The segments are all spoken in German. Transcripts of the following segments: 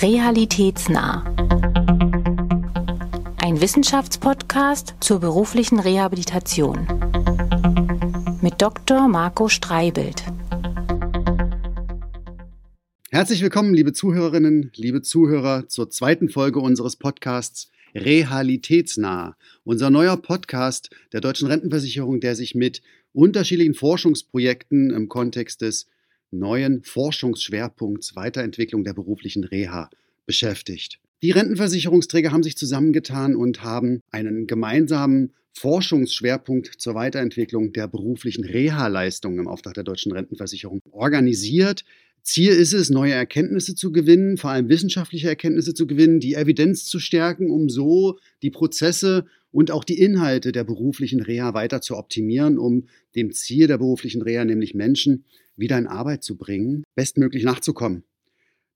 Realitätsnah. Ein Wissenschaftspodcast zur beruflichen Rehabilitation. Mit Dr. Marco Streibelt. Herzlich willkommen, liebe Zuhörerinnen, liebe Zuhörer, zur zweiten Folge unseres Podcasts Realitätsnah. Unser neuer Podcast der Deutschen Rentenversicherung, der sich mit unterschiedlichen Forschungsprojekten im Kontext des neuen Forschungsschwerpunkts Weiterentwicklung der beruflichen Reha beschäftigt. Die Rentenversicherungsträger haben sich zusammengetan und haben einen gemeinsamen Forschungsschwerpunkt zur Weiterentwicklung der beruflichen Reha-Leistungen im Auftrag der deutschen Rentenversicherung organisiert. Ziel ist es, neue Erkenntnisse zu gewinnen, vor allem wissenschaftliche Erkenntnisse zu gewinnen, die Evidenz zu stärken, um so die Prozesse und auch die Inhalte der beruflichen Reha weiter zu optimieren, um dem Ziel der beruflichen Reha, nämlich Menschen wieder in Arbeit zu bringen, bestmöglich nachzukommen.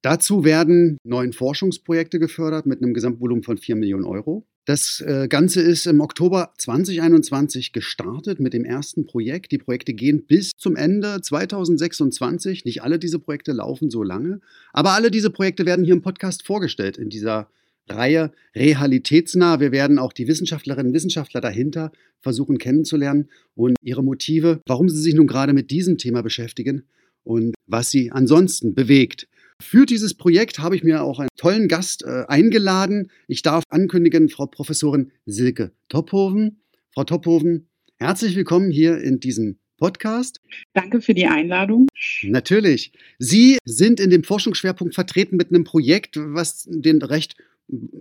Dazu werden neun Forschungsprojekte gefördert mit einem Gesamtvolumen von 4 Millionen Euro. Das äh, Ganze ist im Oktober 2021 gestartet mit dem ersten Projekt. Die Projekte gehen bis zum Ende 2026. Nicht alle diese Projekte laufen so lange, aber alle diese Projekte werden hier im Podcast vorgestellt in dieser Reihe realitätsnah. Wir werden auch die Wissenschaftlerinnen und Wissenschaftler dahinter versuchen kennenzulernen und ihre Motive, warum sie sich nun gerade mit diesem Thema beschäftigen und was sie ansonsten bewegt. Für dieses Projekt habe ich mir auch einen tollen Gast äh, eingeladen. Ich darf ankündigen, Frau Professorin Silke Tophoven. Frau Tophoven, herzlich willkommen hier in diesem Podcast. Danke für die Einladung. Natürlich. Sie sind in dem Forschungsschwerpunkt vertreten mit einem Projekt, was den recht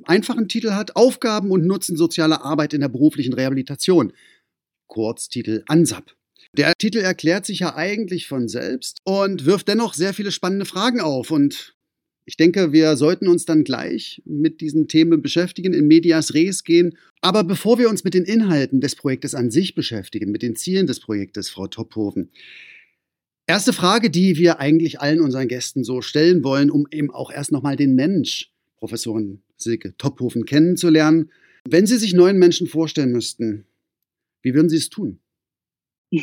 einfachen Titel hat, Aufgaben und Nutzen sozialer Arbeit in der beruflichen Rehabilitation. Kurztitel ANSAP. Der Titel erklärt sich ja eigentlich von selbst und wirft dennoch sehr viele spannende Fragen auf. Und ich denke, wir sollten uns dann gleich mit diesen Themen beschäftigen, in Medias Res gehen. Aber bevor wir uns mit den Inhalten des Projektes an sich beschäftigen, mit den Zielen des Projektes, Frau Tophoven, erste Frage, die wir eigentlich allen unseren Gästen so stellen wollen, um eben auch erst nochmal den Mensch, Professorin Silke Tophofen, kennenzulernen. Wenn Sie sich neuen Menschen vorstellen müssten, wie würden Sie es tun?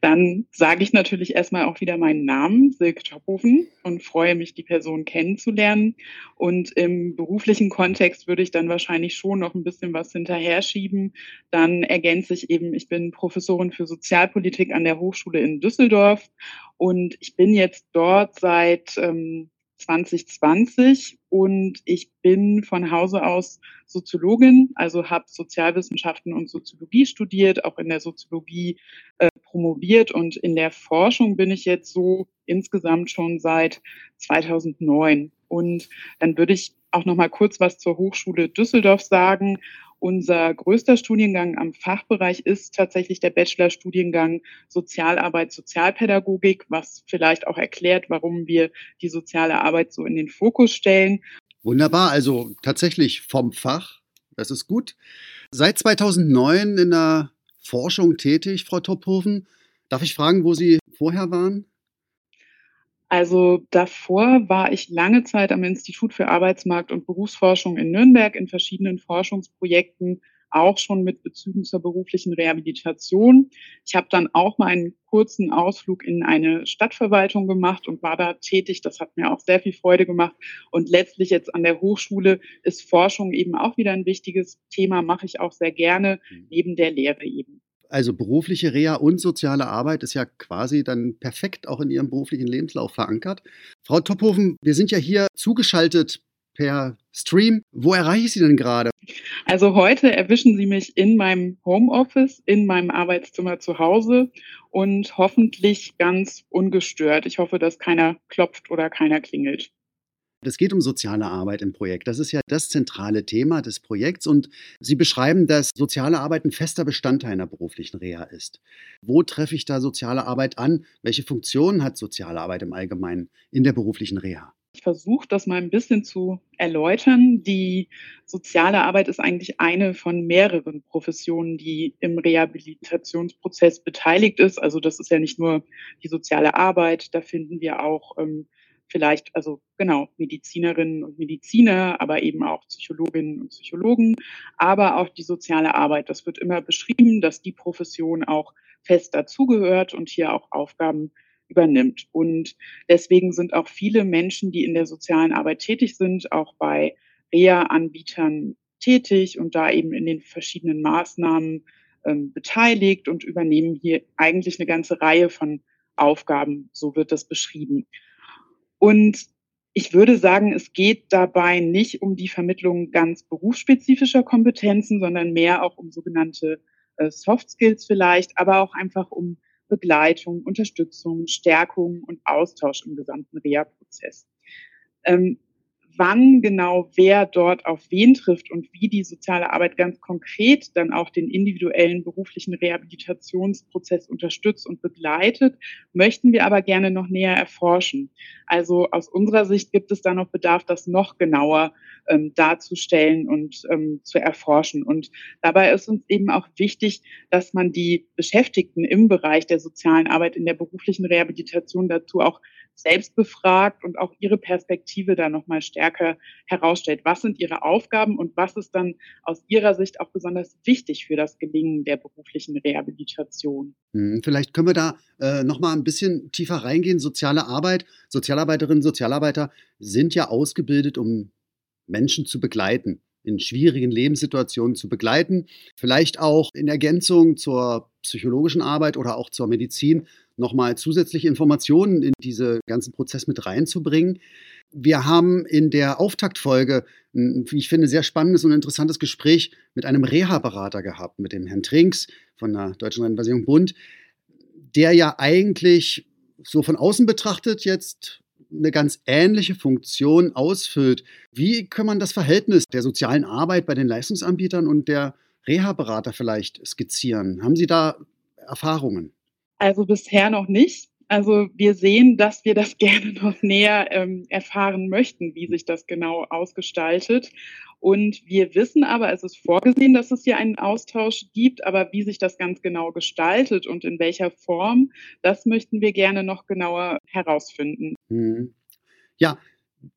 Dann sage ich natürlich erstmal auch wieder meinen Namen, Silke Tophofen, und freue mich, die Person kennenzulernen. Und im beruflichen Kontext würde ich dann wahrscheinlich schon noch ein bisschen was hinterher schieben. Dann ergänze ich eben, ich bin Professorin für Sozialpolitik an der Hochschule in Düsseldorf und ich bin jetzt dort seit ähm, 2020 und ich bin von Hause aus Soziologin, also habe Sozialwissenschaften und Soziologie studiert, auch in der Soziologie äh, promoviert und in der Forschung bin ich jetzt so insgesamt schon seit 2009. Und dann würde ich auch noch mal kurz was zur Hochschule Düsseldorf sagen. Unser größter Studiengang am Fachbereich ist tatsächlich der Bachelorstudiengang Sozialarbeit, Sozialpädagogik, was vielleicht auch erklärt, warum wir die soziale Arbeit so in den Fokus stellen. Wunderbar, also tatsächlich vom Fach, das ist gut. Seit 2009 in der Forschung tätig, Frau Tophofen. Darf ich fragen, wo Sie vorher waren? Also davor war ich lange Zeit am Institut für Arbeitsmarkt und Berufsforschung in Nürnberg in verschiedenen Forschungsprojekten, auch schon mit Bezügen zur beruflichen Rehabilitation. Ich habe dann auch mal einen kurzen Ausflug in eine Stadtverwaltung gemacht und war da tätig. Das hat mir auch sehr viel Freude gemacht. Und letztlich jetzt an der Hochschule ist Forschung eben auch wieder ein wichtiges Thema, mache ich auch sehr gerne, mhm. neben der Lehre eben also berufliche Reha und soziale Arbeit ist ja quasi dann perfekt auch in Ihrem beruflichen Lebenslauf verankert. Frau Tophofen, wir sind ja hier zugeschaltet per Stream. Wo erreiche ich Sie denn gerade? Also heute erwischen Sie mich in meinem Homeoffice, in meinem Arbeitszimmer zu Hause und hoffentlich ganz ungestört. Ich hoffe, dass keiner klopft oder keiner klingelt. Es geht um soziale Arbeit im Projekt. Das ist ja das zentrale Thema des Projekts. Und Sie beschreiben, dass soziale Arbeit ein fester Bestandteil einer beruflichen Reha ist. Wo treffe ich da soziale Arbeit an? Welche Funktionen hat soziale Arbeit im Allgemeinen in der beruflichen Reha? Ich versuche das mal ein bisschen zu erläutern. Die soziale Arbeit ist eigentlich eine von mehreren Professionen, die im Rehabilitationsprozess beteiligt ist. Also das ist ja nicht nur die soziale Arbeit, da finden wir auch ähm, vielleicht, also genau, Medizinerinnen und Mediziner, aber eben auch Psychologinnen und Psychologen, aber auch die soziale Arbeit. Das wird immer beschrieben, dass die Profession auch fest dazugehört und hier auch Aufgaben übernimmt. Und deswegen sind auch viele Menschen, die in der sozialen Arbeit tätig sind, auch bei Reha-Anbietern tätig und da eben in den verschiedenen Maßnahmen ähm, beteiligt und übernehmen hier eigentlich eine ganze Reihe von Aufgaben, so wird das beschrieben. Und ich würde sagen, es geht dabei nicht um die Vermittlung ganz berufsspezifischer Kompetenzen, sondern mehr auch um sogenannte äh, Soft Skills vielleicht, aber auch einfach um Begleitung, Unterstützung, Stärkung und Austausch im gesamten Reha-Prozess. Ähm, wann genau wer dort auf wen trifft und wie die soziale Arbeit ganz konkret dann auch den individuellen beruflichen Rehabilitationsprozess unterstützt und begleitet, möchten wir aber gerne noch näher erforschen. Also aus unserer Sicht gibt es da noch Bedarf, das noch genauer ähm, darzustellen und ähm, zu erforschen. Und dabei ist uns eben auch wichtig, dass man die Beschäftigten im Bereich der sozialen Arbeit in der beruflichen Rehabilitation dazu auch selbst befragt und auch ihre Perspektive da nochmal stärker herausstellt. Was sind ihre Aufgaben und was ist dann aus ihrer Sicht auch besonders wichtig für das Gelingen der beruflichen Rehabilitation? Hm, vielleicht können wir da äh, nochmal ein bisschen tiefer reingehen. Soziale Arbeit, Sozialarbeiterinnen, Sozialarbeiter sind ja ausgebildet, um Menschen zu begleiten in schwierigen Lebenssituationen zu begleiten, vielleicht auch in Ergänzung zur psychologischen Arbeit oder auch zur Medizin nochmal zusätzliche Informationen in diesen ganzen Prozess mit reinzubringen. Wir haben in der Auftaktfolge wie ich finde, sehr spannendes und interessantes Gespräch mit einem Reha-Berater gehabt, mit dem Herrn Trinks von der Deutschen Rentenversicherung Bund, der ja eigentlich so von außen betrachtet jetzt eine ganz ähnliche Funktion ausfüllt. Wie kann man das Verhältnis der sozialen Arbeit bei den Leistungsanbietern und der Reha-Berater vielleicht skizzieren? Haben Sie da Erfahrungen? Also bisher noch nicht. Also wir sehen, dass wir das gerne noch näher ähm, erfahren möchten, wie sich das genau ausgestaltet. Und wir wissen aber, es ist vorgesehen, dass es hier einen Austausch gibt, aber wie sich das ganz genau gestaltet und in welcher Form, das möchten wir gerne noch genauer herausfinden. Hm. Ja,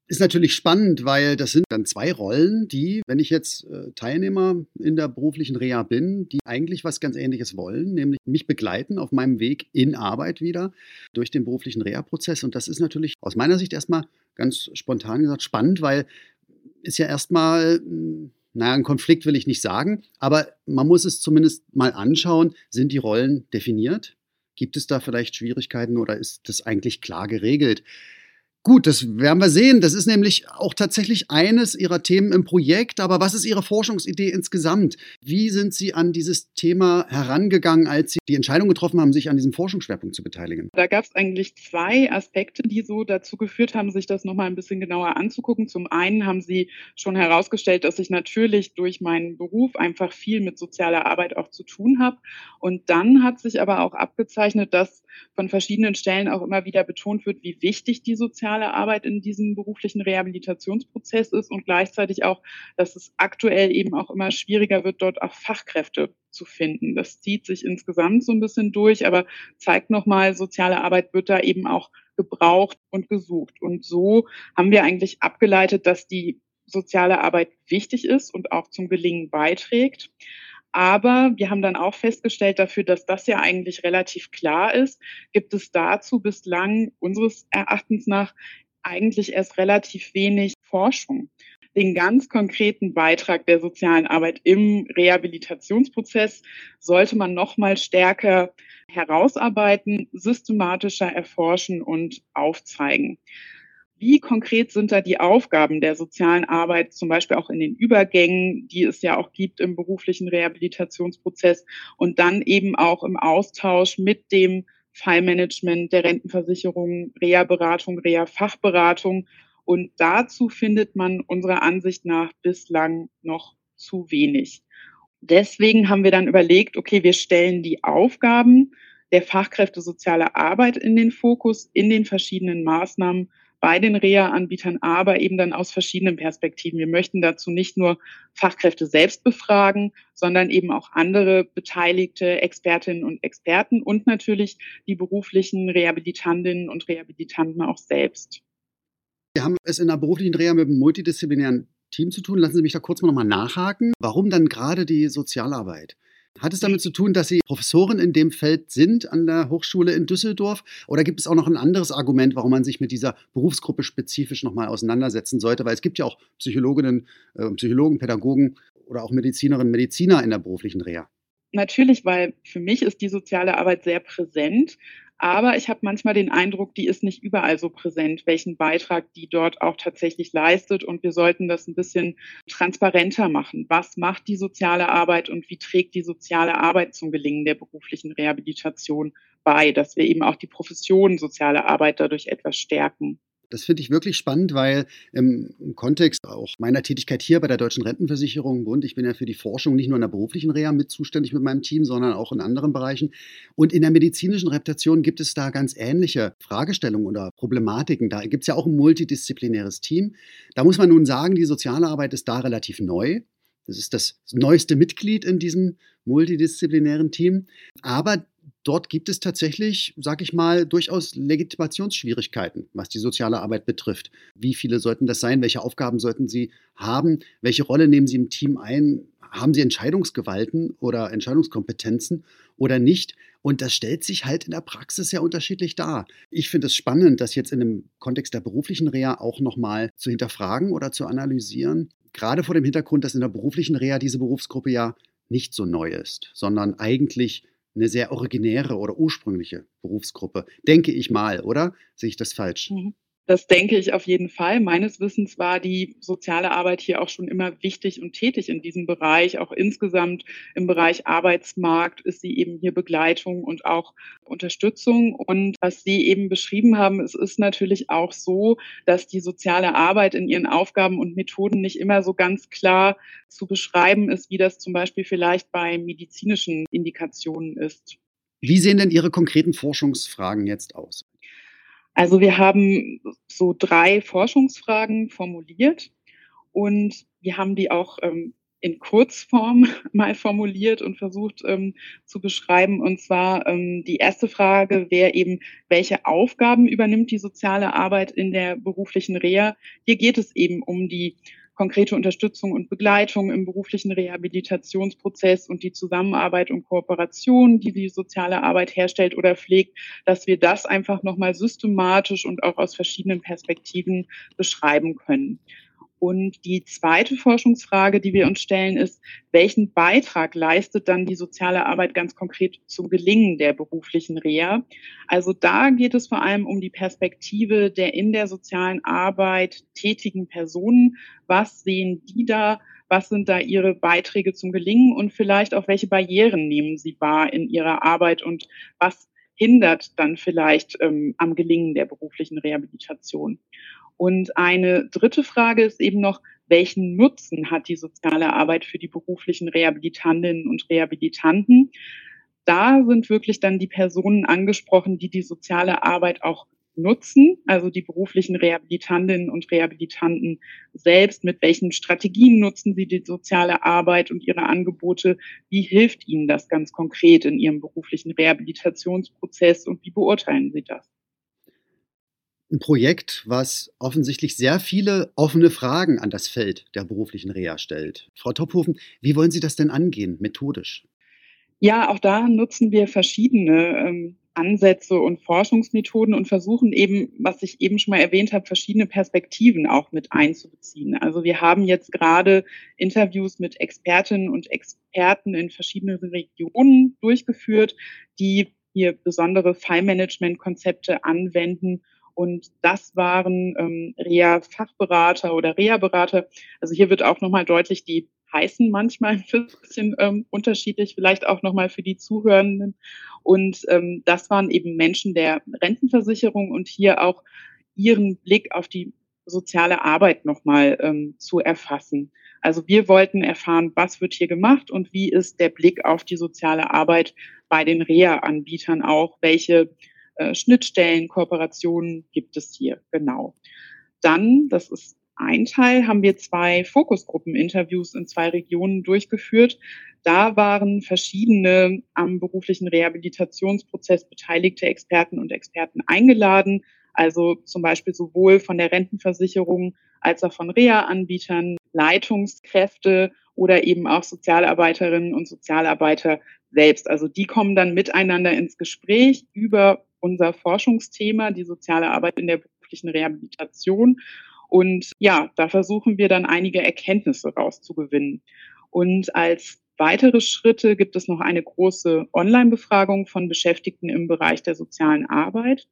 ist natürlich spannend, weil das sind dann zwei Rollen, die, wenn ich jetzt äh, Teilnehmer in der beruflichen Reha bin, die eigentlich was ganz Ähnliches wollen, nämlich mich begleiten auf meinem Weg in Arbeit wieder durch den beruflichen Reha-Prozess. Und das ist natürlich aus meiner Sicht erstmal ganz spontan gesagt spannend, weil ist ja erstmal, hm, naja, ein Konflikt will ich nicht sagen, aber man muss es zumindest mal anschauen, sind die Rollen definiert? Gibt es da vielleicht Schwierigkeiten oder ist das eigentlich klar geregelt? Gut, das werden wir sehen. Das ist nämlich auch tatsächlich eines Ihrer Themen im Projekt. Aber was ist Ihre Forschungsidee insgesamt? Wie sind Sie an dieses Thema herangegangen, als Sie die Entscheidung getroffen haben, sich an diesem Forschungsschwerpunkt zu beteiligen? Da gab es eigentlich zwei Aspekte, die so dazu geführt haben, sich das nochmal ein bisschen genauer anzugucken. Zum einen haben Sie schon herausgestellt, dass ich natürlich durch meinen Beruf einfach viel mit sozialer Arbeit auch zu tun habe. Und dann hat sich aber auch abgezeichnet, dass von verschiedenen Stellen auch immer wieder betont wird, wie wichtig die soziale Arbeit in diesem beruflichen Rehabilitationsprozess ist und gleichzeitig auch, dass es aktuell eben auch immer schwieriger wird, dort auch Fachkräfte zu finden. Das zieht sich insgesamt so ein bisschen durch, aber zeigt nochmal, soziale Arbeit wird da eben auch gebraucht und gesucht. Und so haben wir eigentlich abgeleitet, dass die soziale Arbeit wichtig ist und auch zum Gelingen beiträgt. Aber wir haben dann auch festgestellt dafür, dass das ja eigentlich relativ klar ist, gibt es dazu bislang unseres Erachtens nach eigentlich erst relativ wenig Forschung. Den ganz konkreten Beitrag der sozialen Arbeit im Rehabilitationsprozess sollte man noch mal stärker herausarbeiten, systematischer erforschen und aufzeigen. Wie konkret sind da die Aufgaben der sozialen Arbeit, zum Beispiel auch in den Übergängen, die es ja auch gibt im beruflichen Rehabilitationsprozess und dann eben auch im Austausch mit dem Fallmanagement der Rentenversicherung, Reha-Beratung, Reha-Fachberatung. Und dazu findet man unserer Ansicht nach bislang noch zu wenig. Deswegen haben wir dann überlegt, okay, wir stellen die Aufgaben der Fachkräfte soziale Arbeit in den Fokus in den verschiedenen Maßnahmen bei den Reha-Anbietern, aber eben dann aus verschiedenen Perspektiven. Wir möchten dazu nicht nur Fachkräfte selbst befragen, sondern eben auch andere beteiligte Expertinnen und Experten und natürlich die beruflichen Rehabilitantinnen und Rehabilitanten auch selbst. Wir haben es in der beruflichen Reha mit einem multidisziplinären Team zu tun. Lassen Sie mich da kurz mal nochmal nachhaken. Warum dann gerade die Sozialarbeit? Hat es damit zu tun, dass Sie Professorin in dem Feld sind an der Hochschule in Düsseldorf? Oder gibt es auch noch ein anderes Argument, warum man sich mit dieser Berufsgruppe spezifisch nochmal auseinandersetzen sollte? Weil es gibt ja auch Psychologinnen, äh, Psychologen, Pädagogen oder auch Medizinerinnen, Mediziner in der beruflichen Reha. Natürlich, weil für mich ist die soziale Arbeit sehr präsent. Aber ich habe manchmal den Eindruck, die ist nicht überall so präsent, welchen Beitrag die dort auch tatsächlich leistet. Und wir sollten das ein bisschen transparenter machen. Was macht die soziale Arbeit und wie trägt die soziale Arbeit zum Gelingen der beruflichen Rehabilitation bei, dass wir eben auch die Profession soziale Arbeit dadurch etwas stärken. Das finde ich wirklich spannend, weil im, Kontext auch meiner Tätigkeit hier bei der Deutschen Rentenversicherung Bund, ich bin ja für die Forschung nicht nur in der beruflichen Reha mit zuständig mit meinem Team, sondern auch in anderen Bereichen. Und in der medizinischen Reputation gibt es da ganz ähnliche Fragestellungen oder Problematiken. Da gibt es ja auch ein multidisziplinäres Team. Da muss man nun sagen, die soziale Arbeit ist da relativ neu. Das ist das neueste Mitglied in diesem multidisziplinären Team. Aber dort gibt es tatsächlich, sag ich mal, durchaus Legitimationsschwierigkeiten, was die soziale Arbeit betrifft. Wie viele sollten das sein? Welche Aufgaben sollten sie haben? Welche Rolle nehmen sie im Team ein? Haben sie Entscheidungsgewalten oder Entscheidungskompetenzen oder nicht? Und das stellt sich halt in der Praxis sehr unterschiedlich dar. Ich finde es spannend, das jetzt in dem Kontext der beruflichen Reha auch nochmal zu hinterfragen oder zu analysieren. Gerade vor dem Hintergrund, dass in der beruflichen Reha diese Berufsgruppe ja nicht so neu ist, sondern eigentlich eine sehr originäre oder ursprüngliche Berufsgruppe. Denke ich mal, oder? Sehe ich das falsch? Mhm. Das denke ich auf jeden Fall. Meines Wissens war die soziale Arbeit hier auch schon immer wichtig und tätig in diesem Bereich. Auch insgesamt im Bereich Arbeitsmarkt ist sie eben hier Begleitung und auch Unterstützung. Und was Sie eben beschrieben haben, es ist natürlich auch so, dass die soziale Arbeit in ihren Aufgaben und Methoden nicht immer so ganz klar zu beschreiben ist, wie das zum Beispiel vielleicht bei medizinischen Indikationen ist. Wie sehen denn Ihre konkreten Forschungsfragen jetzt aus? Also wir haben so drei Forschungsfragen formuliert und wir haben die auch ähm, in Kurzform mal formuliert und versucht ähm, zu beschreiben. Und zwar ähm, die erste Frage wäre eben, welche Aufgaben übernimmt die soziale Arbeit in der beruflichen Reha? Hier geht es eben um die konkrete Unterstützung und Begleitung im beruflichen Rehabilitationsprozess und die Zusammenarbeit und Kooperation, die die soziale Arbeit herstellt oder pflegt, dass wir das einfach nochmal systematisch und auch aus verschiedenen Perspektiven beschreiben können. Und die zweite Forschungsfrage, die wir uns stellen, ist, welchen Beitrag leistet dann die soziale Arbeit ganz konkret zum Gelingen der beruflichen Reha? Also da geht es vor allem um die Perspektive der in der sozialen Arbeit tätigen Personen. Was sehen die da? Was sind da ihre Beiträge zum Gelingen? Und vielleicht auch, welche Barrieren nehmen sie wahr in ihrer Arbeit? Und was hindert dann vielleicht ähm, am Gelingen der beruflichen Rehabilitation? Und eine dritte Frage ist eben noch, welchen Nutzen hat die soziale Arbeit für die beruflichen Rehabilitantinnen und Rehabilitanten? Da sind wirklich dann die Personen angesprochen, die die soziale Arbeit auch nutzen, also die beruflichen Rehabilitantinnen und Rehabilitanten selbst, mit welchen Strategien nutzen sie die soziale Arbeit und ihre Angebote, wie hilft ihnen das ganz konkret in ihrem beruflichen Rehabilitationsprozess und wie beurteilen sie das? Ein Projekt, was offensichtlich sehr viele offene Fragen an das Feld der beruflichen Reha stellt. Frau Tophofen, wie wollen Sie das denn angehen, methodisch? Ja, auch da nutzen wir verschiedene ähm, Ansätze und Forschungsmethoden und versuchen eben, was ich eben schon mal erwähnt habe, verschiedene Perspektiven auch mit einzubeziehen. Also wir haben jetzt gerade Interviews mit Expertinnen und Experten in verschiedenen Regionen durchgeführt, die hier besondere Fallmanagement-Konzepte anwenden und das waren ähm, Reha-Fachberater oder Reha-Berater. Also hier wird auch nochmal deutlich, die heißen manchmal ein bisschen ähm, unterschiedlich, vielleicht auch nochmal für die Zuhörenden. Und ähm, das waren eben Menschen der Rentenversicherung und hier auch ihren Blick auf die soziale Arbeit nochmal ähm, zu erfassen. Also wir wollten erfahren, was wird hier gemacht und wie ist der Blick auf die soziale Arbeit bei den Reha-Anbietern auch, welche äh, Schnittstellen, Kooperationen gibt es hier genau. Dann, das ist ein Teil, haben wir zwei Fokusgruppen-Interviews in zwei Regionen durchgeführt. Da waren verschiedene am beruflichen Rehabilitationsprozess beteiligte Experten und Experten eingeladen, Also zum Beispiel sowohl von der Rentenversicherung als auch von Reha-Anbietern, Leitungskräfte oder eben auch Sozialarbeiterinnen und Sozialarbeiter selbst. Also die kommen dann miteinander ins Gespräch über unser Forschungsthema, die soziale Arbeit in der beruflichen Rehabilitation. Und ja, da versuchen wir dann einige Erkenntnisse rauszugewinnen. Und als weitere Schritte gibt es noch eine große Online-Befragung von Beschäftigten im Bereich der sozialen Arbeit.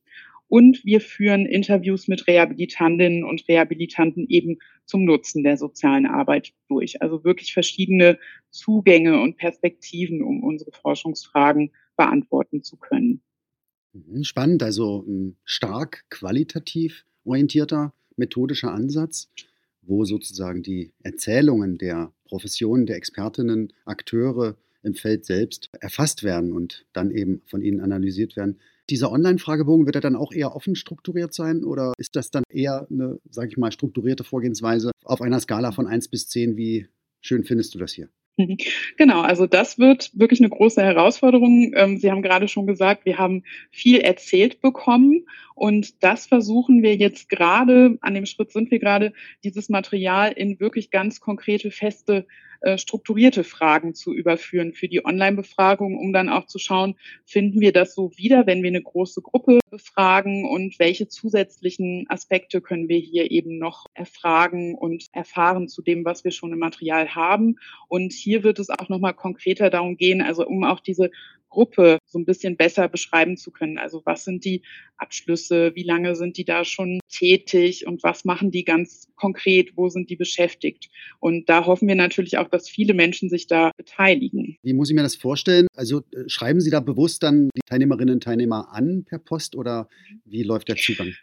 Und wir führen Interviews mit Rehabilitantinnen und Rehabilitanten eben zum Nutzen der sozialen Arbeit durch. Also wirklich verschiedene Zugänge und Perspektiven, um unsere Forschungsfragen beantworten zu können. Mhm, spannend, also ein stark qualitativ orientierter methodischer Ansatz, wo sozusagen die Erzählungen der Professionen, der Expertinnen, Akteure im Feld selbst erfasst werden und dann eben von ihnen analysiert werden. Dieser Online-Fragebogen wird er dann auch eher offen strukturiert sein oder ist das dann eher eine, sage ich mal, strukturierte Vorgehensweise auf einer Skala von 1 bis 10? Wie schön findest du das hier? Genau, also das wird wirklich eine große Herausforderung. Ähm, Sie haben gerade schon gesagt, wir haben viel erzählt bekommen und das versuchen wir jetzt gerade, an dem Schritt sind wir gerade, dieses Material in wirklich ganz konkrete, feste äh, strukturierte Fragen zu überführen für die Online-Befragung, um dann auch zu schauen, finden wir das so wieder, wenn wir eine große Gruppe befragen und welche zusätzlichen Aspekte können wir hier eben noch erfragen und erfahren zu dem, was wir schon im Material haben. Und hier wird es auch nochmal konkreter darum gehen, also um auch diese Gruppe so ein bisschen besser beschreiben zu können. Also was sind die Abschlüsse, wie lange sind die da schon tätig und was machen die ganz konkret, wo sind die beschäftigt. Und da hoffen wir natürlich auch, dass viele Menschen sich da beteiligen. Wie muss ich mir das vorstellen? Also äh, schreiben Sie da bewusst dann die Teilnehmerinnen und Teilnehmer an per Post oder wie läuft der Zugang?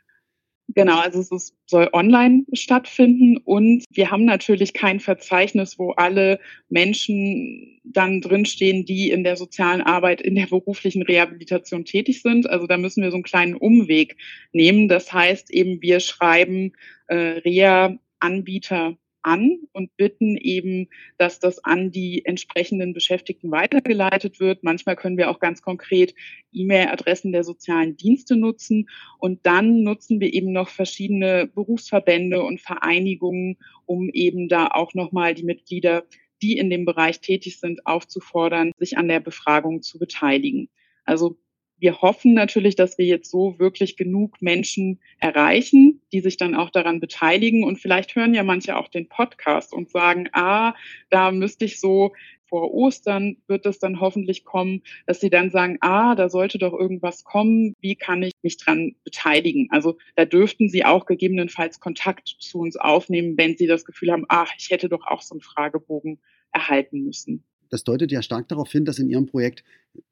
Genau, also es soll online stattfinden und wir haben natürlich kein Verzeichnis, wo alle Menschen dann drinstehen, die in der sozialen Arbeit, in der beruflichen Rehabilitation tätig sind. Also da müssen wir so einen kleinen Umweg nehmen. Das heißt eben, wir schreiben äh, Reha-Anbieter an und bitten eben, dass das an die entsprechenden Beschäftigten weitergeleitet wird. Manchmal können wir auch ganz konkret E-Mail-Adressen der sozialen Dienste nutzen und dann nutzen wir eben noch verschiedene Berufsverbände und Vereinigungen, um eben da auch nochmal die Mitglieder die in dem Bereich tätig sind, aufzufordern, sich an der Befragung zu beteiligen. Also wir hoffen natürlich, dass wir jetzt so wirklich genug Menschen erreichen, die sich dann auch daran beteiligen. Und vielleicht hören ja manche auch den Podcast und sagen, ah, da müsste ich so vor Ostern wird es dann hoffentlich kommen, dass sie dann sagen, ah, da sollte doch irgendwas kommen, wie kann ich mich dran beteiligen? Also da dürften sie auch gegebenenfalls Kontakt zu uns aufnehmen, wenn sie das Gefühl haben, ah, ich hätte doch auch so einen Fragebogen erhalten müssen das deutet ja stark darauf hin, dass in Ihrem Projekt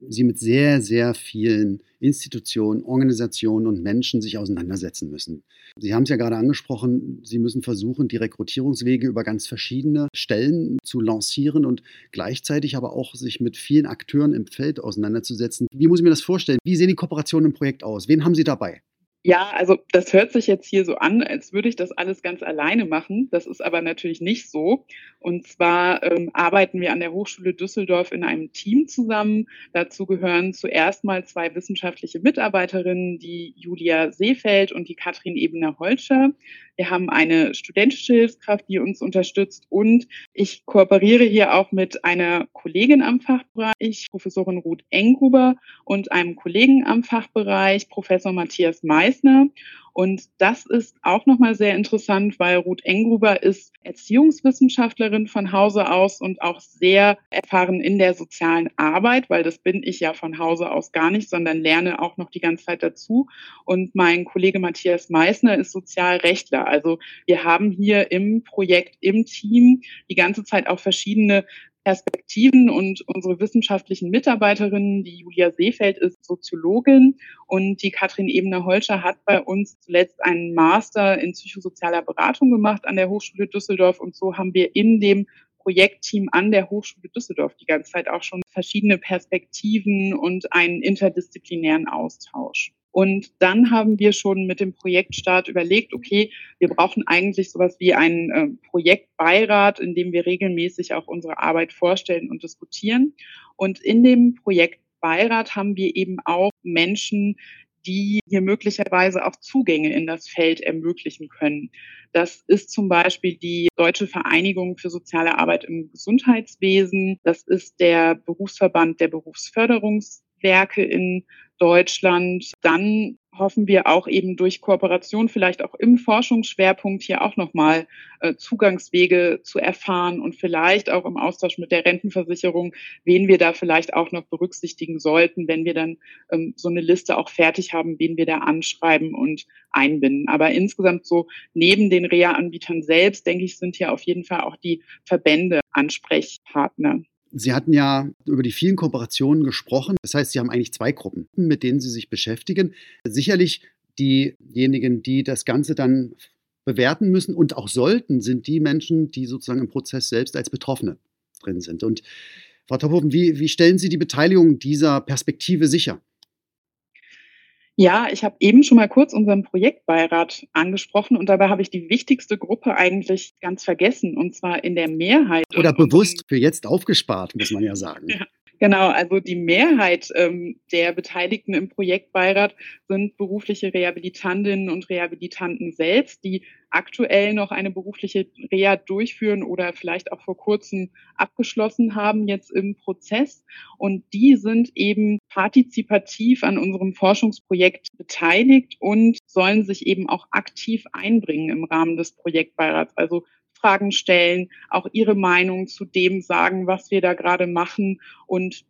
Sie mit sehr, sehr vielen Institutionen, Organisationen und Menschen sich auseinandersetzen müssen. Sie haben es ja gerade angesprochen, Sie müssen versuchen, die Rekrutierungswege über ganz verschiedene Stellen zu lancieren und gleichzeitig aber auch sich mit vielen Akteuren im Feld auseinanderzusetzen. Wie muss ich mir das vorstellen? Wie sehen die Kooperationen im Projekt aus? Wen haben Sie dabei? Ja, also das hört sich jetzt hier so an, als würde ich das alles ganz alleine machen. Das ist aber natürlich nicht so. Und zwar ähm, arbeiten wir an der Hochschule Düsseldorf in einem Team zusammen. Dazu gehören zuerst mal zwei wissenschaftliche Mitarbeiterinnen, die Julia Seefeld und die Katrin Ebener-Holscher. Wir haben eine studentische Hilfskraft, die uns unterstützt und ich kooperiere hier auch mit einer Kollegin am Fachbereich, Professorin Ruth Enghuber und einem Kollegen am Fachbereich, Professor Matthias Meissner. Und das ist auch nochmal sehr interessant, weil Ruth Engruber ist Erziehungswissenschaftlerin von Hause aus und auch sehr erfahren in der sozialen Arbeit, weil das bin ich ja von Hause aus gar nicht, sondern lerne auch noch die ganze Zeit dazu. Und mein Kollege Matthias Meissner ist Sozialrechtler. Also wir haben hier im Projekt, im Team die ganze Zeit auch verschiedene Perspektiven und unsere wissenschaftlichen Mitarbeiterinnen, die Julia Seefeld ist Soziologin und die Katrin Ebner-Holscher hat bei uns zuletzt einen Master in psychosozialer Beratung gemacht an der Hochschule Düsseldorf und so haben wir in dem Projektteam an der Hochschule Düsseldorf die ganze Zeit auch schon verschiedene Perspektiven und einen interdisziplinären Austausch. Und dann haben wir schon mit dem Projektstart überlegt, okay, wir brauchen eigentlich sowas wie einen äh, Projektbeirat, in dem wir regelmäßig auch unsere Arbeit vorstellen und diskutieren. Und in dem Projektbeirat haben wir eben auch Menschen, die hier möglicherweise auch Zugänge in das Feld ermöglichen können. Das ist zum Beispiel die Deutsche Vereinigung für soziale Arbeit im Gesundheitswesen. Das ist der Berufsverband der Berufsförderungswerke in Deutschland. Dann hoffen wir auch eben durch Kooperation vielleicht auch im Forschungsschwerpunkt hier auch nochmal äh, Zugangswege zu erfahren und vielleicht auch im Austausch mit der Rentenversicherung, wen wir da vielleicht auch noch berücksichtigen sollten, wenn wir dann ähm, so eine Liste auch fertig haben, wen wir da anschreiben und einbinden. Aber insgesamt so neben den Reha-Anbietern selbst, denke ich, sind hier auf jeden Fall auch die Verbände Ansprechpartner. Sie hatten ja über die vielen Kooperationen gesprochen. Das heißt, Sie haben eigentlich zwei Gruppen, mit denen Sie sich beschäftigen. Sicherlich diejenigen, die das Ganze dann bewerten müssen und auch sollten, sind die Menschen, die sozusagen im Prozess selbst als Betroffene drin sind. Und Frau Tophofen, wie, wie stellen Sie die Beteiligung dieser Perspektive sicher? Ja, ich habe eben schon mal kurz unseren Projektbeirat angesprochen und dabei habe ich die wichtigste Gruppe eigentlich ganz vergessen und zwar in der Mehrheit. Oder bewusst für jetzt aufgespart, muss man ja sagen. Ja. Genau, also die Mehrheit ähm, der Beteiligten im Projektbeirat sind berufliche Rehabilitantinnen und Rehabilitanten selbst, die aktuell noch eine berufliche Reha durchführen oder vielleicht auch vor kurzem abgeschlossen haben jetzt im Prozess. Und die sind eben partizipativ an unserem Forschungsprojekt beteiligt und sollen sich eben auch aktiv einbringen im Rahmen des Projektbeirats. Also Fragen stellen, auch ihre Meinung zu dem sagen, was wir da gerade machen. Und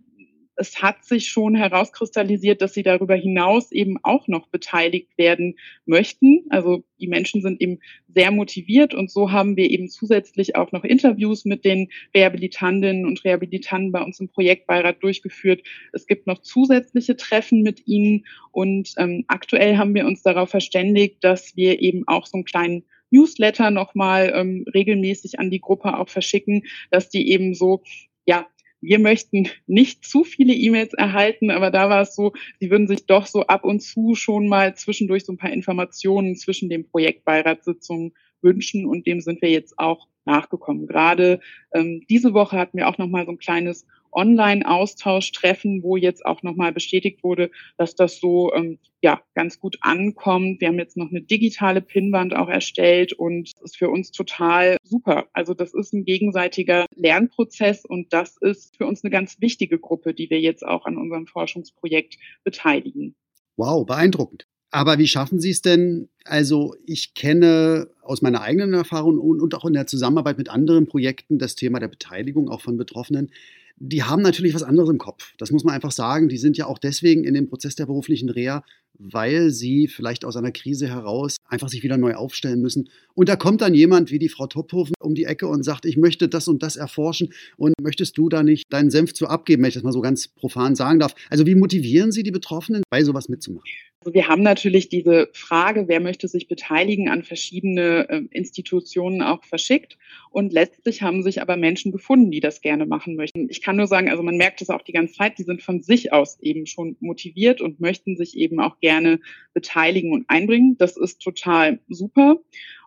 es hat sich schon herauskristallisiert, dass sie darüber hinaus eben auch noch beteiligt werden möchten. Also die Menschen sind eben sehr motiviert und so haben wir eben zusätzlich auch noch Interviews mit den Rehabilitantinnen und Rehabilitanten bei uns im Projektbeirat durchgeführt. Es gibt noch zusätzliche Treffen mit ihnen und ähm, aktuell haben wir uns darauf verständigt, dass wir eben auch so einen kleinen Newsletter nochmal ähm, regelmäßig an die Gruppe auch verschicken, dass die eben so, ja, wir möchten nicht zu viele E-Mails erhalten, aber da war es so, sie würden sich doch so ab und zu schon mal zwischendurch so ein paar Informationen zwischen den Projektbeiratssitzungen wünschen und dem sind wir jetzt auch nachgekommen. Gerade ähm, diese Woche hatten wir auch noch mal so ein kleines Online-Austausch-Treffen, wo jetzt auch nochmal bestätigt wurde, dass das so ähm, ja ganz gut ankommt. Wir haben jetzt noch eine digitale Pinnwand auch erstellt und das ist für uns total super. Also das ist ein gegenseitiger Lernprozess und das ist für uns eine ganz wichtige Gruppe, die wir jetzt auch an unserem Forschungsprojekt beteiligen. Wow, beeindruckend. Aber wie schaffen Sie es denn? Also ich kenne aus meiner eigenen Erfahrung und, und, auch in der Zusammenarbeit mit anderen Projekten das Thema der Beteiligung auch von Betroffenen die haben natürlich was anderes im Kopf. Das muss man einfach sagen. Die sind ja auch deswegen in dem Prozess der beruflichen Reha, weil sie vielleicht aus einer Krise heraus einfach sich wieder neu aufstellen müssen. Und da kommt dann jemand wie die Frau Tophofen um die Ecke und sagt, ich möchte das und das erforschen und möchtest du da nicht deinen Senf zu abgeben, wenn ich das mal so ganz profan sagen darf. Also wie motivieren Sie die Betroffenen, bei sowas mitzumachen? Also wir haben natürlich diese Frage, wer möchte sich beteiligen, an verschiedene äh, Institutionen auch verschickt. Und letztlich haben sich aber Menschen gefunden, die das gerne machen möchten. Ich kann nur sagen, also man merkt es auch die ganze Zeit, die sind von sich aus eben schon motiviert und möchten sich eben auch gerne beteiligen und einbringen. Das ist total super.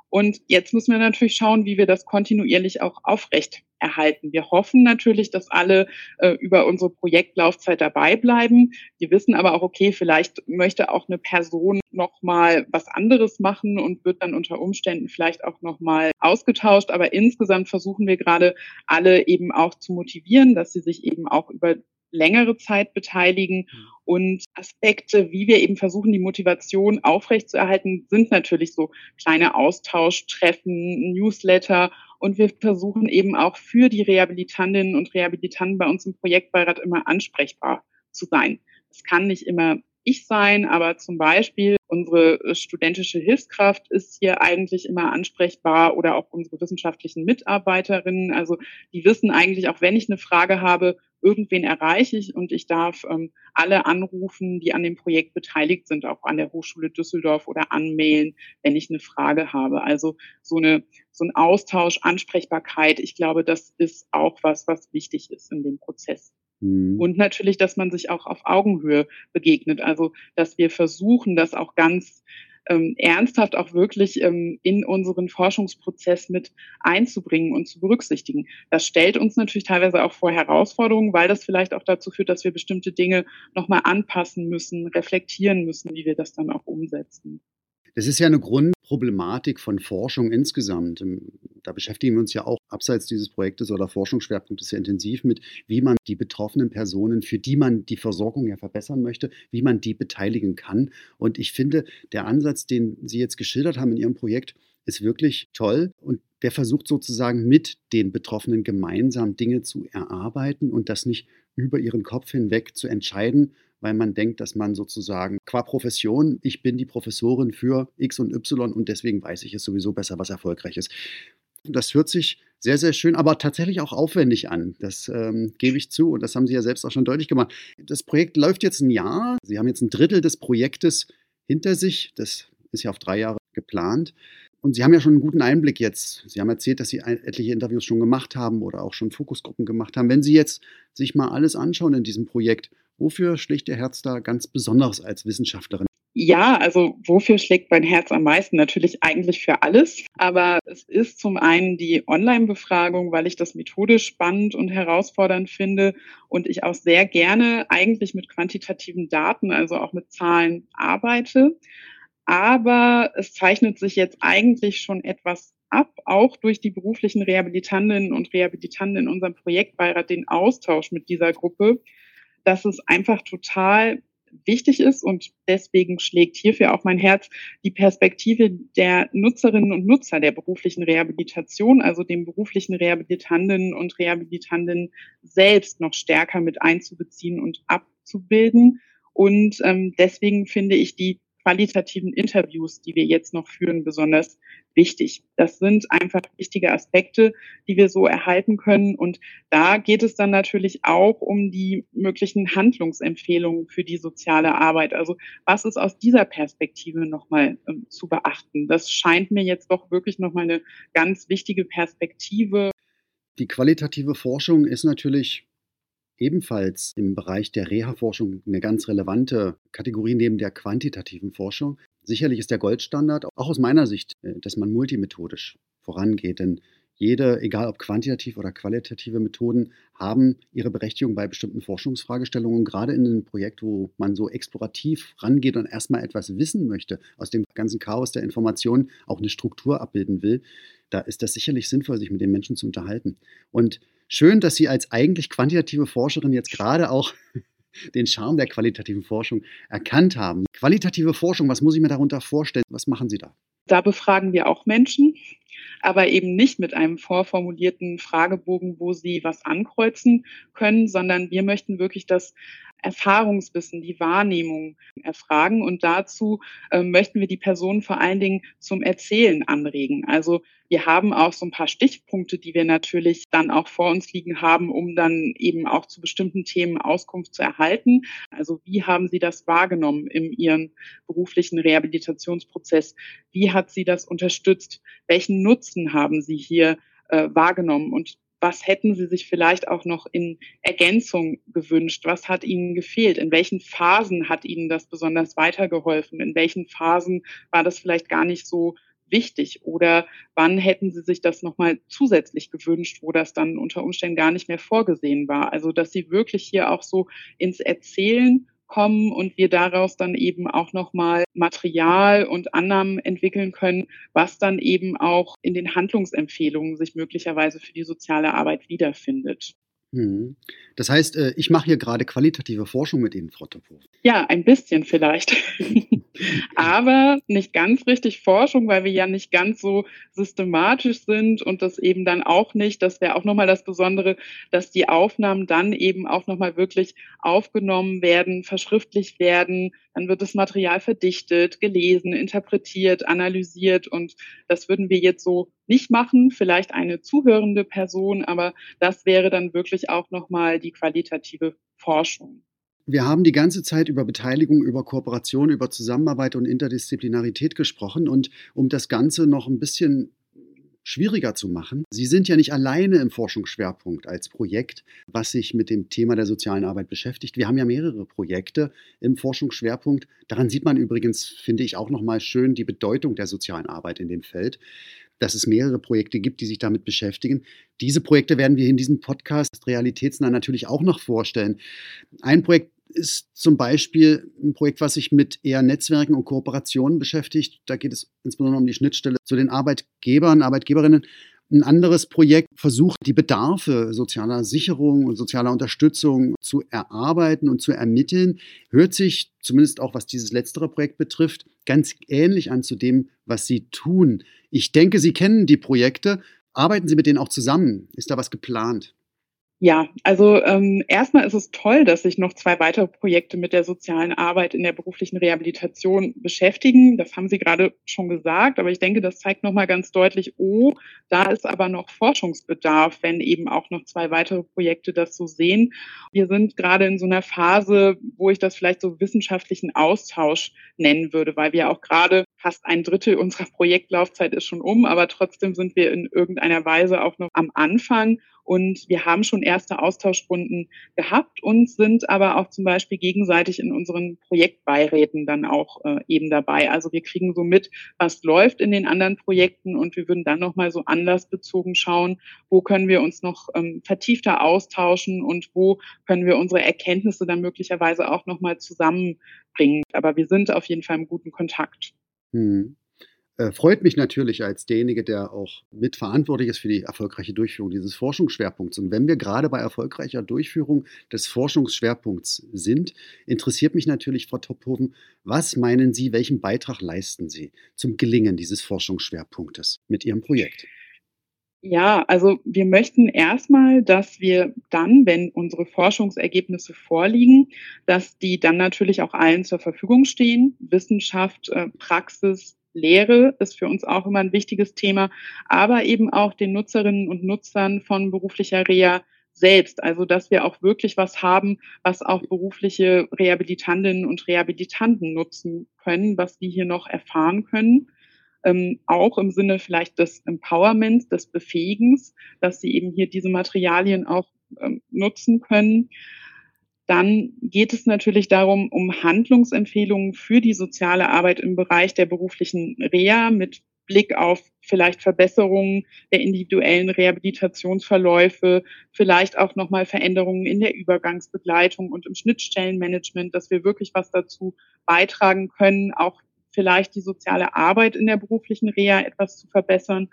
Und jetzt müssen wir natürlich schauen, wie wir das kontinuierlich auch aufrecht erhalten. Wir hoffen natürlich, dass alle äh, über unsere Projektlaufzeit dabei bleiben. Wir wissen aber auch, okay, vielleicht möchte auch eine Person noch mal was anderes machen und wird dann unter Umständen vielleicht auch noch mal ausgetauscht. Aber insgesamt versuchen wir gerade alle eben auch zu motivieren, dass sie sich eben auch über längere Zeit beteiligen. Mhm. Und Aspekte, wie wir eben versuchen, die Motivation aufrechtzuerhalten, sind natürlich so kleine Austauschtreffen, Newsletter. Und wir versuchen eben auch für die Rehabilitantinnen und Rehabilitanten bei uns im Projektbeirat immer ansprechbar zu sein. Es kann nicht immer ich sein, aber zum Beispiel unsere äh, studentische Hilfskraft ist hier eigentlich immer ansprechbar oder auch unsere wissenschaftlichen Mitarbeiterinnen. Also die wissen eigentlich, auch wenn ich eine Frage habe, irgendwen erreiche ich und ich darf ähm, alle anrufen, die an dem Projekt beteiligt sind, auch an der Hochschule Düsseldorf oder anmailen, wenn ich eine Frage habe. Also so eine so ein Austausch, Ansprechbarkeit, ich glaube, das ist auch was, was wichtig ist in dem Prozess. Mhm. Und natürlich, dass man sich auch auf Augenhöhe begegnet. Also, dass wir versuchen, das auch ganz ähm, ernsthaft auch wirklich ähm, in unseren Forschungsprozess mit einzubringen und zu berücksichtigen. Das stellt uns natürlich teilweise auch vor Herausforderungen, weil das vielleicht auch dazu führt, dass wir bestimmte Dinge nochmal anpassen müssen, reflektieren müssen, wie wir das dann auch umsetzen. Das ist ja eine Grundproblematik von Forschung insgesamt. Ähm, da beschäftigen wir uns ja auch abseits dieses Projektes oder Forschungsschwerpunktes sehr intensiv mit, wie man die betroffenen Personen, für die man die Versorgung ja verbessern möchte, wie man die beteiligen kann. Und ich finde, der Ansatz, den Sie jetzt geschildert haben in Ihrem Projekt, ist wirklich toll und der versucht sozusagen mit den Betroffenen gemeinsam Dinge zu erarbeiten und das nicht über ihren Kopf hinweg zu entscheiden, weil man denkt, dass man sozusagen qua Profession, ich bin die Professorin für X und Y und deswegen weiß ich es sowieso besser, was erfolgreich ist. Das hört sich sehr, sehr schön, aber tatsächlich auch aufwendig an. Das ähm, gebe ich zu und das haben Sie ja selbst auch schon deutlich gemacht. Das Projekt läuft jetzt ein Jahr. Sie haben jetzt ein Drittel des Projektes hinter sich. Das ist ja auf drei Jahre geplant. Und Sie haben ja schon einen guten Einblick jetzt. Sie haben erzählt, dass Sie etliche Interviews schon gemacht haben oder auch schon Fokusgruppen gemacht haben. Wenn Sie jetzt sich mal alles anschauen in diesem Projekt, wofür schlägt Ihr Herz da ganz besonders als Wissenschaftlerin? Ja, also wofür schlägt mein Herz am meisten? Natürlich eigentlich für alles. Aber es ist zum einen die Online-Befragung, weil ich das methodisch spannend und herausfordernd finde und ich auch sehr gerne eigentlich mit quantitativen Daten, also auch mit Zahlen arbeite. Aber es zeichnet sich jetzt eigentlich schon etwas ab, auch durch die beruflichen Rehabilitantinnen und Rehabilitanten in unserem Projektbeirat, den Austausch mit dieser Gruppe, dass es einfach total wichtig ist und deswegen schlägt hierfür auch mein Herz die Perspektive der Nutzerinnen und Nutzer der beruflichen Rehabilitation, also den beruflichen Rehabilitantinnen und Rehabilitantinnen selbst noch stärker mit einzubeziehen und abzubilden. Und ähm, deswegen finde ich die qualitativen Interviews, die wir jetzt noch führen, besonders wichtig. Das sind einfach wichtige Aspekte, die wir so erhalten können. Und da geht es dann natürlich auch um die möglichen Handlungsempfehlungen für die soziale Arbeit. Also was ist aus dieser Perspektive nochmal ähm, zu beachten? Das scheint mir jetzt doch wirklich nochmal eine ganz wichtige Perspektive. Die qualitative Forschung ist natürlich ebenfalls im Bereich der Reha-Forschung eine ganz relevante Kategorie neben der quantitativen Forschung. Sicherlich ist der Goldstandard, auch aus meiner Sicht, äh, dass man multimethodisch vorangeht. Denn jede, egal ob quantitativ oder qualitative Methoden, haben ihre Berechtigung bei bestimmten Forschungsfragestellungen. Gerade in einem Projekt, wo man so explorativ rangeht und erstmal etwas wissen möchte, aus dem ganzen Chaos der Informationen auch eine Struktur abbilden will, da ist das sicherlich sinnvoll, sich mit den Menschen zu unterhalten. Und schön, dass Sie als eigentlich quantitative Forscherin jetzt gerade auch den Charme der qualitativen Forschung erkannt haben. Qualitative Forschung, was muss ich mir darunter vorstellen? Was machen Sie da? Da befragen wir auch Menschen, aber eben nicht mit einem vorformulierten Fragebogen, wo sie was ankreuzen können, sondern wir möchten wirklich das Erfahrungswissen, die Wahrnehmung erfragen. Und dazu äh, möchten wir die Personen vor allen Dingen zum Erzählen anregen. Also wir haben auch so ein paar Stichpunkte, die wir natürlich dann auch vor uns liegen haben, um dann eben auch zu bestimmten Themen Auskunft zu erhalten. Also wie haben Sie das wahrgenommen in Ihrem beruflichen Rehabilitationsprozess? Wie hat Sie das unterstützt? Welchen Nutzen haben Sie hier äh, wahrgenommen? Und was hätten Sie sich vielleicht auch noch in Ergänzung gewünscht? Was hat Ihnen gefehlt? In welchen Phasen hat Ihnen das besonders weitergeholfen? In welchen Phasen war das vielleicht gar nicht so wichtig? Oder wann hätten Sie sich das nochmal zusätzlich gewünscht, wo das dann unter Umständen gar nicht mehr vorgesehen war? Also, dass Sie wirklich hier auch so ins Erzählen kommen und wir daraus dann eben auch nochmal Material und Annahmen entwickeln können, was dann eben auch in den Handlungsempfehlungen sich möglicherweise für die soziale Arbeit wiederfindet. Mhm. Das heißt, äh, ich mache hier gerade qualitative Forschung mit Ihnen, Frau Topov. Ja, ein bisschen vielleicht. Aber nicht ganz richtig Forschung, weil wir ja nicht ganz so systematisch sind und das eben dann auch nicht, das wäre auch nochmal das Besondere, dass die Aufnahmen dann eben auch nochmal wirklich aufgenommen werden, verschriftlicht werden, dann wird das Material verdichtet, gelesen, interpretiert, analysiert. Und das würden wir jetzt so nicht machen, vielleicht eine zuhörende Person, aber das wäre dann wirklich auch nochmal die qualitative Forschung. Wir haben die ganze Zeit über Beteiligung, über Kooperation, über Zusammenarbeit und Interdisziplinarität gesprochen und um das Ganze noch ein bisschen schwieriger zu machen. Sie sind ja nicht alleine im Forschungsschwerpunkt als Projekt, was sich mit dem Thema der sozialen Arbeit beschäftigt. Wir haben ja mehrere Projekte im Forschungsschwerpunkt. Daran sieht man übrigens, finde ich, auch nochmal schön die Bedeutung der sozialen Arbeit in dem Feld dass es mehrere Projekte gibt, die sich damit beschäftigen. Diese Projekte werden wir in diesem Podcast realitätsnah natürlich auch noch vorstellen. Ein Projekt ist zum Beispiel ein Projekt, was sich mit eher Netzwerken und Kooperationen beschäftigt. Da geht es insbesondere um die Schnittstelle zu den Arbeitgebern, Arbeitgeberinnen. Ein anderes Projekt versucht, die Bedarfe sozialer Sicherung und sozialer Unterstützung zu erarbeiten und zu ermitteln. Hört sich, zumindest auch was dieses letztere Projekt betrifft, ganz ähnlich an zu dem, was Sie tun. Ich denke, Sie kennen die Projekte. Arbeiten Sie mit denen auch zusammen? Ist da was geplant? Ja, also ähm, erstmal ist es toll, dass sich noch zwei weitere Projekte mit der sozialen Arbeit in der beruflichen Rehabilitation beschäftigen. Das haben Sie gerade schon gesagt, aber ich denke, das zeigt nochmal ganz deutlich, oh, da ist aber noch Forschungsbedarf, wenn eben auch noch zwei weitere Projekte das so sehen. Wir sind gerade in so einer Phase, wo ich das vielleicht so wissenschaftlichen Austausch nennen würde, weil wir auch gerade fast ein Drittel unserer Projektlaufzeit ist schon um, aber trotzdem sind wir in irgendeiner Weise auch noch am Anfang. Und wir haben schon erste Austauschrunden gehabt und sind aber auch zum Beispiel gegenseitig in unseren Projektbeiräten dann auch äh, eben dabei. Also wir kriegen so mit, was läuft in den anderen Projekten und wir würden dann nochmal so anlassbezogen schauen, wo können wir uns noch ähm, vertiefter austauschen und wo können wir unsere Erkenntnisse dann möglicherweise auch nochmal zusammenbringen. Aber wir sind auf jeden Fall im guten Kontakt. Hm. Äh, freut mich natürlich als derjenige, der auch mitverantwortlich ist für die erfolgreiche Durchführung dieses Forschungsschwerpunkts. Und wenn wir gerade bei erfolgreicher Durchführung des Forschungsschwerpunkts sind, interessiert mich natürlich, Frau Tophoven, was meinen Sie, welchen Beitrag leisten Sie zum Gelingen dieses Forschungsschwerpunktes mit Ihrem Projekt? Ja, also wir möchten erstmal, dass wir dann, wenn unsere Forschungsergebnisse vorliegen, dass die dann natürlich auch allen zur Verfügung stehen. Wissenschaft, äh, Praxis, Lehre ist für uns auch immer ein wichtiges Thema, aber eben auch den Nutzerinnen und Nutzern von beruflicher Reha selbst. Also, dass wir auch wirklich was haben, was auch berufliche Rehabilitantinnen und Rehabilitanten nutzen können, was die hier noch erfahren können. Ähm, auch im Sinne vielleicht des Empowerments, des Befähigens, dass sie eben hier diese Materialien auch ähm, nutzen können. Dann geht es natürlich darum, um Handlungsempfehlungen für die soziale Arbeit im Bereich der beruflichen Reha mit Blick auf vielleicht Verbesserungen der individuellen Rehabilitationsverläufe, vielleicht auch nochmal Veränderungen in der Übergangsbegleitung und im Schnittstellenmanagement, dass wir wirklich was dazu beitragen können, auch vielleicht die soziale Arbeit in der beruflichen Reha etwas zu verbessern.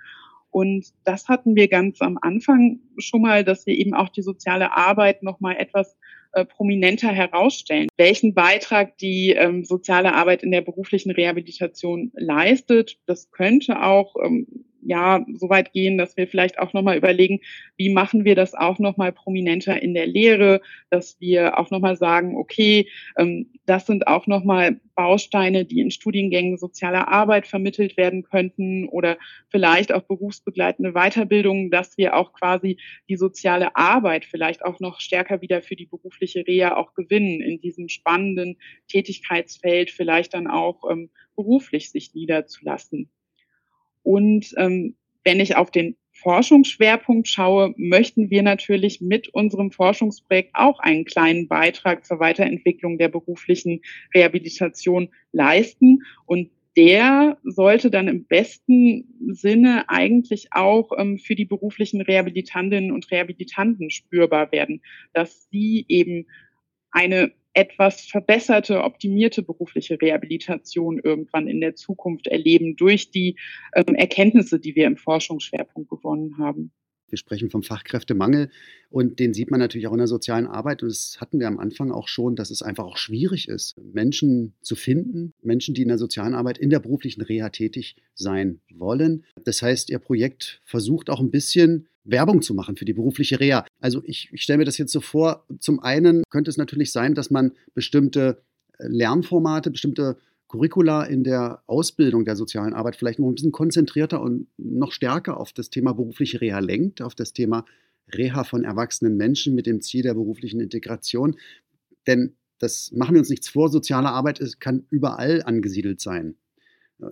Und das hatten wir ganz am Anfang schon mal, dass wir eben auch die soziale Arbeit nochmal etwas äh, prominenter herausstellen, welchen Beitrag die ähm, soziale Arbeit in der beruflichen Rehabilitation leistet. Das könnte auch ähm, ja so weit gehen, dass wir vielleicht auch nochmal überlegen, wie machen wir das auch nochmal prominenter in der Lehre, dass wir auch nochmal sagen, okay, ähm, das sind auch nochmal Bausteine, die in Studiengängen sozialer Arbeit vermittelt werden könnten oder vielleicht auch berufsbegleitende Weiterbildung, dass wir auch quasi die soziale Arbeit vielleicht auch noch stärker wieder für die berufliche Reha auch gewinnen, in diesem spannenden Tätigkeitsfeld vielleicht dann auch ähm, beruflich sich niederzulassen. Und ähm, wenn ich auf den Forschungsschwerpunkt schaue, möchten wir natürlich mit unserem Forschungsprojekt auch einen kleinen Beitrag zur Weiterentwicklung der beruflichen Rehabilitation leisten. Und der sollte dann im besten Sinne eigentlich auch ähm, für die beruflichen Rehabilitantinnen und Rehabilitanten spürbar werden, dass sie eben eine etwas verbesserte, optimierte berufliche Rehabilitation irgendwann in der Zukunft erleben durch die ähm, Erkenntnisse, die wir im Forschungsschwerpunkt gewonnen haben. Wir sprechen vom Fachkräftemangel und den sieht man natürlich auch in der sozialen Arbeit. Und das hatten wir am Anfang auch schon, dass es einfach auch schwierig ist, Menschen zu finden, Menschen, die in der sozialen Arbeit in der beruflichen Reha tätig sein wollen. Das heißt, Ihr Projekt versucht auch ein bisschen Werbung zu machen für die berufliche Reha. Also ich, ich stelle mir das jetzt so vor, zum einen könnte es natürlich sein, dass man bestimmte äh, Lernformate, bestimmte Curricula in der Ausbildung der sozialen Arbeit vielleicht noch ein bisschen konzentrierter und noch stärker auf das Thema berufliche Reha lenkt, auf das Thema Reha von erwachsenen Menschen mit dem Ziel der beruflichen Integration. Denn das machen wir uns nichts vor, soziale Arbeit ist, kann überall angesiedelt sein. Äh,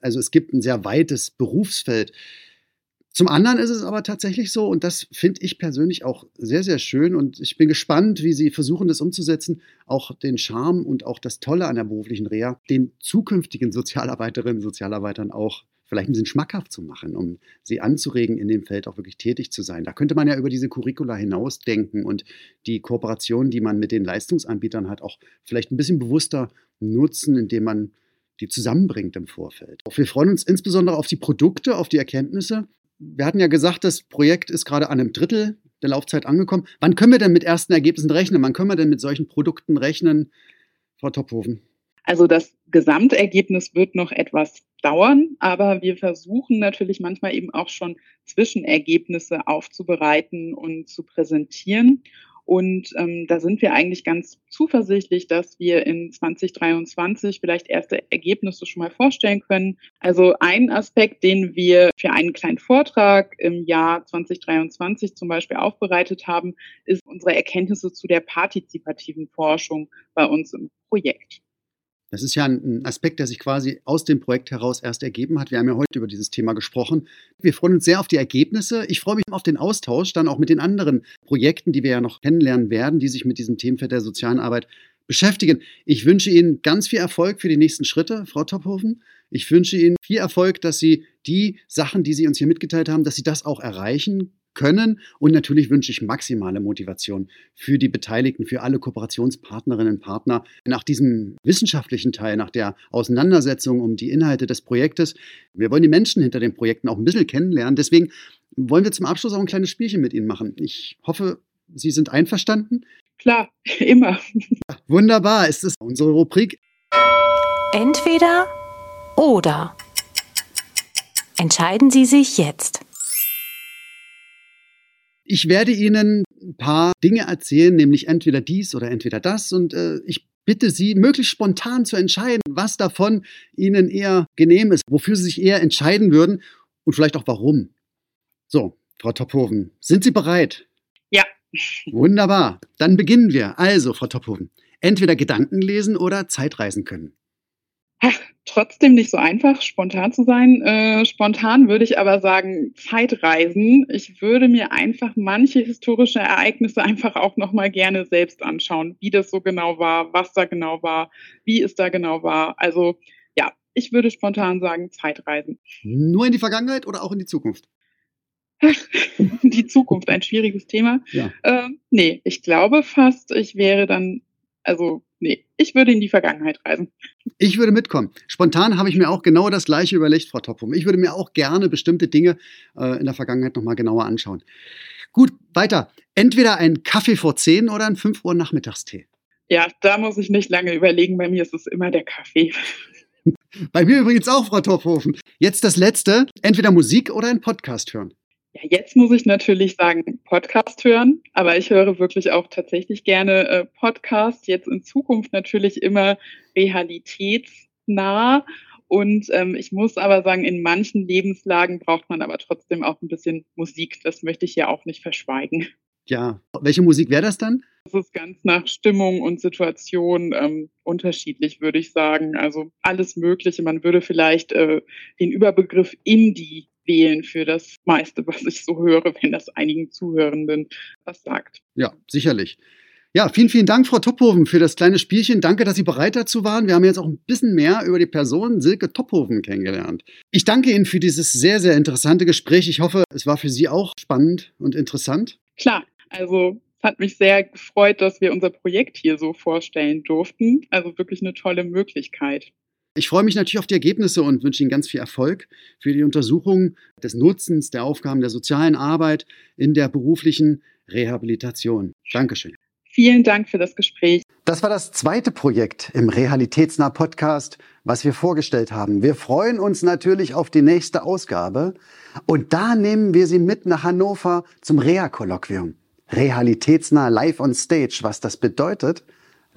also es gibt ein sehr weites Berufsfeld. Zum anderen ist es aber tatsächlich so, und das finde ich persönlich auch sehr, sehr schön und ich bin gespannt, wie Sie versuchen, das umzusetzen, auch den Charme und auch das Tolle an der beruflichen Reha, den zukünftigen Sozialarbeiterinnen und Sozialarbeitern auch vielleicht ein bisschen schmackhaft zu machen, um sie anzuregen, in dem Feld auch wirklich tätig zu sein. Da könnte man ja über diese Curricula hinausdenken und die Kooperation, die man mit den Leistungsanbietern hat, auch vielleicht ein bisschen bewusster nutzen, indem man die zusammenbringt im Vorfeld. Auch wir freuen uns insbesondere auf die Produkte, auf die Erkenntnisse wir hatten ja gesagt, das Projekt ist gerade an einem Drittel der Laufzeit angekommen. Wann können wir denn mit ersten Ergebnissen rechnen? Wann können wir denn mit solchen Produkten rechnen, Frau Tophofen? Also das Gesamtergebnis wird noch etwas dauern, aber wir versuchen natürlich manchmal eben auch schon Zwischenergebnisse aufzubereiten und zu präsentieren. Und ähm, da sind wir eigentlich ganz zuversichtlich, dass wir in 2023 vielleicht erste Ergebnisse schon mal vorstellen können. Also ein Aspekt, den wir für einen kleinen Vortrag im Jahr 2023 zum Beispiel aufbereitet haben, ist unsere Erkenntnisse zu der partizipativen Forschung bei uns im Projekt. Das ist ja ein Aspekt, der sich quasi aus dem Projekt heraus erst ergeben hat. Wir haben ja heute über dieses Thema gesprochen. Wir freuen uns sehr auf die Ergebnisse. Ich freue mich auf den Austausch dann auch mit den anderen Projekten, die wir ja noch kennenlernen werden, die sich mit diesem Themenfeld der sozialen Arbeit beschäftigen. Ich wünsche Ihnen ganz viel Erfolg für die nächsten Schritte, Frau Tophofen. Ich wünsche Ihnen viel Erfolg, dass Sie die Sachen, die Sie uns hier mitgeteilt haben, dass Sie das auch erreichen können. Und natürlich wünsche ich maximale Motivation für die Beteiligten, für alle Kooperationspartnerinnen und Partner nach diesem wissenschaftlichen Teil, nach der Auseinandersetzung um die Inhalte des Projektes. Wir wollen die Menschen hinter den Projekten auch ein bisschen kennenlernen. Deswegen wollen wir zum Abschluss auch ein kleines Spielchen mit Ihnen machen. Ich hoffe, Sie sind einverstanden. Klar, immer. Wunderbar, ist es unsere Rubrik. Entweder oder. Entscheiden Sie sich jetzt. Ich werde Ihnen ein paar Dinge erzählen, nämlich entweder dies oder entweder das. Und äh, ich bitte Sie, möglichst spontan zu entscheiden, was davon Ihnen eher genehm ist, wofür Sie sich eher entscheiden würden und vielleicht auch warum. So, Frau Tophoven, sind Sie bereit? Ja. Wunderbar. Dann beginnen wir. Also, Frau Tophoven, entweder Gedanken lesen oder Zeitreisen können. Ach, trotzdem nicht so einfach, spontan zu sein. Äh, spontan würde ich aber sagen, Zeitreisen. Ich würde mir einfach manche historische Ereignisse einfach auch nochmal gerne selbst anschauen, wie das so genau war, was da genau war, wie es da genau war. Also ja, ich würde spontan sagen, Zeitreisen. Nur in die Vergangenheit oder auch in die Zukunft? die Zukunft, ein schwieriges Thema. Ja. Äh, nee, ich glaube fast, ich wäre dann, also nee, ich würde in die Vergangenheit reisen. Ich würde mitkommen. Spontan habe ich mir auch genau das Gleiche überlegt, Frau Toppum. Ich würde mir auch gerne bestimmte Dinge äh, in der Vergangenheit nochmal genauer anschauen. Gut, weiter. Entweder ein Kaffee vor 10 oder ein 5 Uhr Nachmittagstee. Ja, da muss ich nicht lange überlegen. Bei mir ist es immer der Kaffee. Bei mir übrigens auch, Frau Torfhofen. Jetzt das Letzte. Entweder Musik oder ein Podcast hören. Jetzt muss ich natürlich sagen, Podcast hören, aber ich höre wirklich auch tatsächlich gerne äh, Podcast. Jetzt in Zukunft natürlich immer realitätsnah. Und ähm, ich muss aber sagen, in manchen Lebenslagen braucht man aber trotzdem auch ein bisschen Musik. Das möchte ich ja auch nicht verschweigen. Ja, welche Musik wäre das dann? Das ist ganz nach Stimmung und Situation ähm, unterschiedlich, würde ich sagen. Also alles Mögliche. Man würde vielleicht äh, den Überbegriff Indie wählen für das meiste, was ich so höre, wenn das einigen Zuhörenden was sagt. Ja, sicherlich. Ja, vielen, vielen Dank, Frau Tophoven, für das kleine Spielchen. Danke, dass Sie bereit dazu waren. Wir haben jetzt auch ein bisschen mehr über die Person Silke Tophoven kennengelernt. Ich danke Ihnen für dieses sehr, sehr interessante Gespräch. Ich hoffe, es war für Sie auch spannend und interessant. Klar, also es hat mich sehr gefreut, dass wir unser Projekt hier so vorstellen durften. Also wirklich eine tolle Möglichkeit. Ich freue mich natürlich auf die Ergebnisse und wünsche Ihnen ganz viel Erfolg für die Untersuchung des Nutzens der Aufgaben der sozialen Arbeit in der beruflichen Rehabilitation. Dankeschön. Vielen Dank für das Gespräch. Das war das zweite Projekt im Realitätsnah Podcast, was wir vorgestellt haben. Wir freuen uns natürlich auf die nächste Ausgabe und da nehmen wir Sie mit nach Hannover zum Reha-Kolloquium. Realitätsnah live on stage. Was das bedeutet,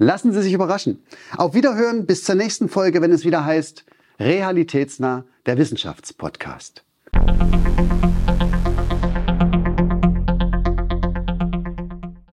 Lassen Sie sich überraschen. Auf Wiederhören bis zur nächsten Folge, wenn es wieder heißt Realitätsnah, der Wissenschaftspodcast.